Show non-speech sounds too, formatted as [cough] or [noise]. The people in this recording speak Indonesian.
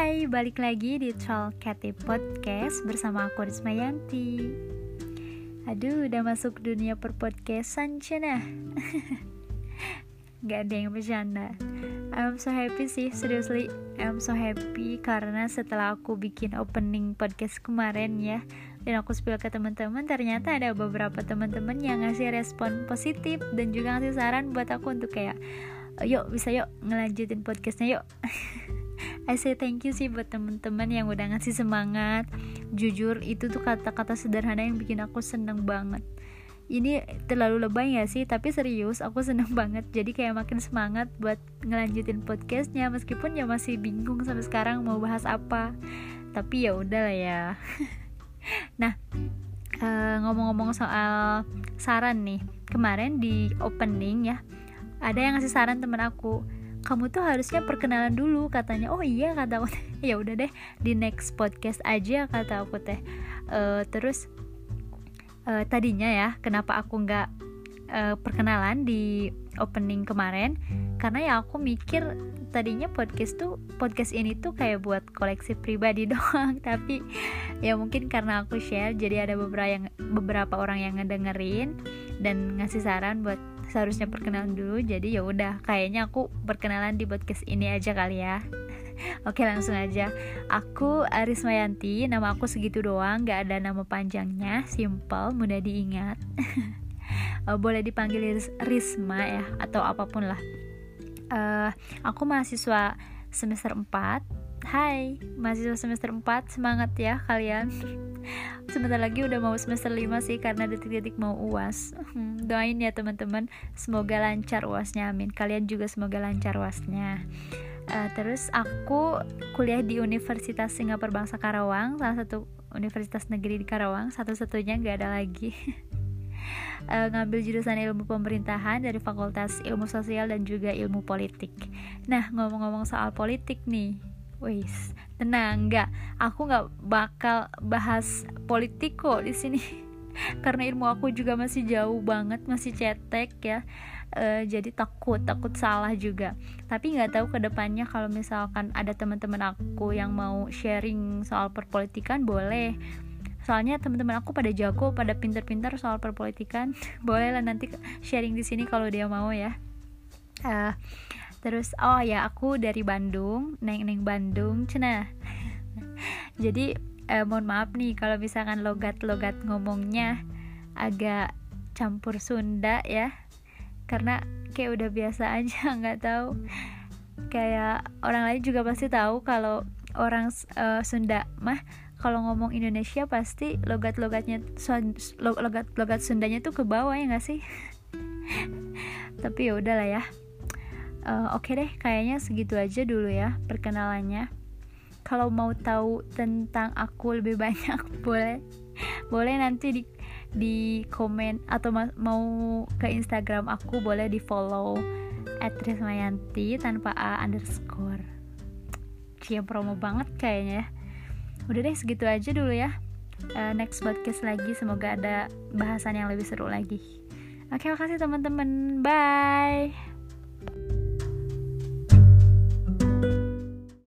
balik lagi di Troll Cathy Podcast bersama aku Risma Yanti. Aduh, udah masuk dunia perpodcastan cina [laughs] Gak ada yang bercanda. I'm so happy sih, seriously I'm so happy karena setelah aku bikin opening podcast kemarin ya Dan aku spill ke teman-teman Ternyata ada beberapa teman-teman yang ngasih respon positif Dan juga ngasih saran buat aku untuk kayak Yuk, bisa yuk ngelanjutin podcastnya yuk [laughs] I say thank you sih buat temen-temen yang udah ngasih semangat. Jujur itu tuh kata-kata sederhana yang bikin aku seneng banget. Ini terlalu lebay ya sih? Tapi serius aku seneng banget. Jadi kayak makin semangat buat ngelanjutin podcastnya meskipun ya masih bingung sampai sekarang mau bahas apa. Tapi ya udah lah ya. [laughs] Nah eh, ngomong-ngomong soal saran nih. Kemarin di opening ya ada yang ngasih saran temen aku kamu tuh harusnya perkenalan dulu katanya. Oh iya kata aku [laughs] ya udah deh di next podcast aja kata aku teh. Uh, terus uh, tadinya ya kenapa aku nggak uh, perkenalan di opening kemarin? Karena ya aku mikir tadinya podcast tuh podcast ini tuh kayak buat koleksi pribadi [laughs] doang. Tapi ya mungkin karena aku share jadi ada beberapa yang beberapa orang yang ngedengerin dan ngasih saran buat seharusnya perkenalan dulu jadi ya udah kayaknya aku perkenalan di podcast ini aja kali ya. [laughs] Oke langsung aja. Aku Aris Mayanti Nama aku segitu doang Gak ada nama panjangnya Simple Mudah diingat. Uh, [laughs] Boleh dipanggil Risma ya Atau apa pun lah. Uh, Aku mahasiswa semester 4 Hai Mahasiswa semester 4 Semangat ya kalian [laughs] sebentar lagi udah mau semester 5 sih karena detik-detik mau uas hmm, doain ya teman-teman. Semoga lancar uasnya amin. Kalian juga semoga lancar uasnya uh, terus aku kuliah di Universitas Singapura Bangsa Karawang salah satu universitas negeri di Karawang. Satu-satunya nggak ada lagi. Uh, [laughs] ngambil jurusan ilmu pemerintahan dari Fakultas Ilmu Sosial dan juga Ilmu Politik. Nah, ngomong-ngomong soal politik nih, Wis, tenang, nggak. Aku nggak bakal bahas politik kok di sini. [laughs] Karena ilmu aku juga masih jauh banget, masih cetek ya. Uh, jadi takut, takut salah juga. Tapi nggak tahu ke depannya kalau misalkan ada teman-teman aku yang mau sharing soal perpolitikan boleh. Soalnya teman-teman aku pada jago, pada pinter-pinter soal perpolitikan. [laughs] boleh lah nanti sharing di sini kalau dia mau ya. Uh, terus oh ya aku dari Bandung neng neng Bandung cina. Jadi eh, mohon maaf nih kalau misalkan logat-logat ngomongnya agak campur Sunda ya karena kayak udah biasa [laughs] aja nggak tahu. Kayak orang lain juga pasti tahu kalau orang uh, Sunda mah kalau ngomong Indonesia pasti logat-logatnya logat-logat Sundanya tuh ke bawah ya nggak sih? [laughs] Tapi ya udahlah ya uh, oke okay deh kayaknya segitu aja dulu ya perkenalannya. Kalau mau tahu tentang aku lebih [laughs] banyak boleh. Boleh nanti di di komen atau mau ke Instagram aku boleh di follow @rismayanti tanpa a underscore. Cia promo banget kayaknya ya. udah deh segitu aja dulu ya. Uh, next podcast lagi semoga ada bahasan yang lebih seru lagi. Oke makasih teman-teman. Bye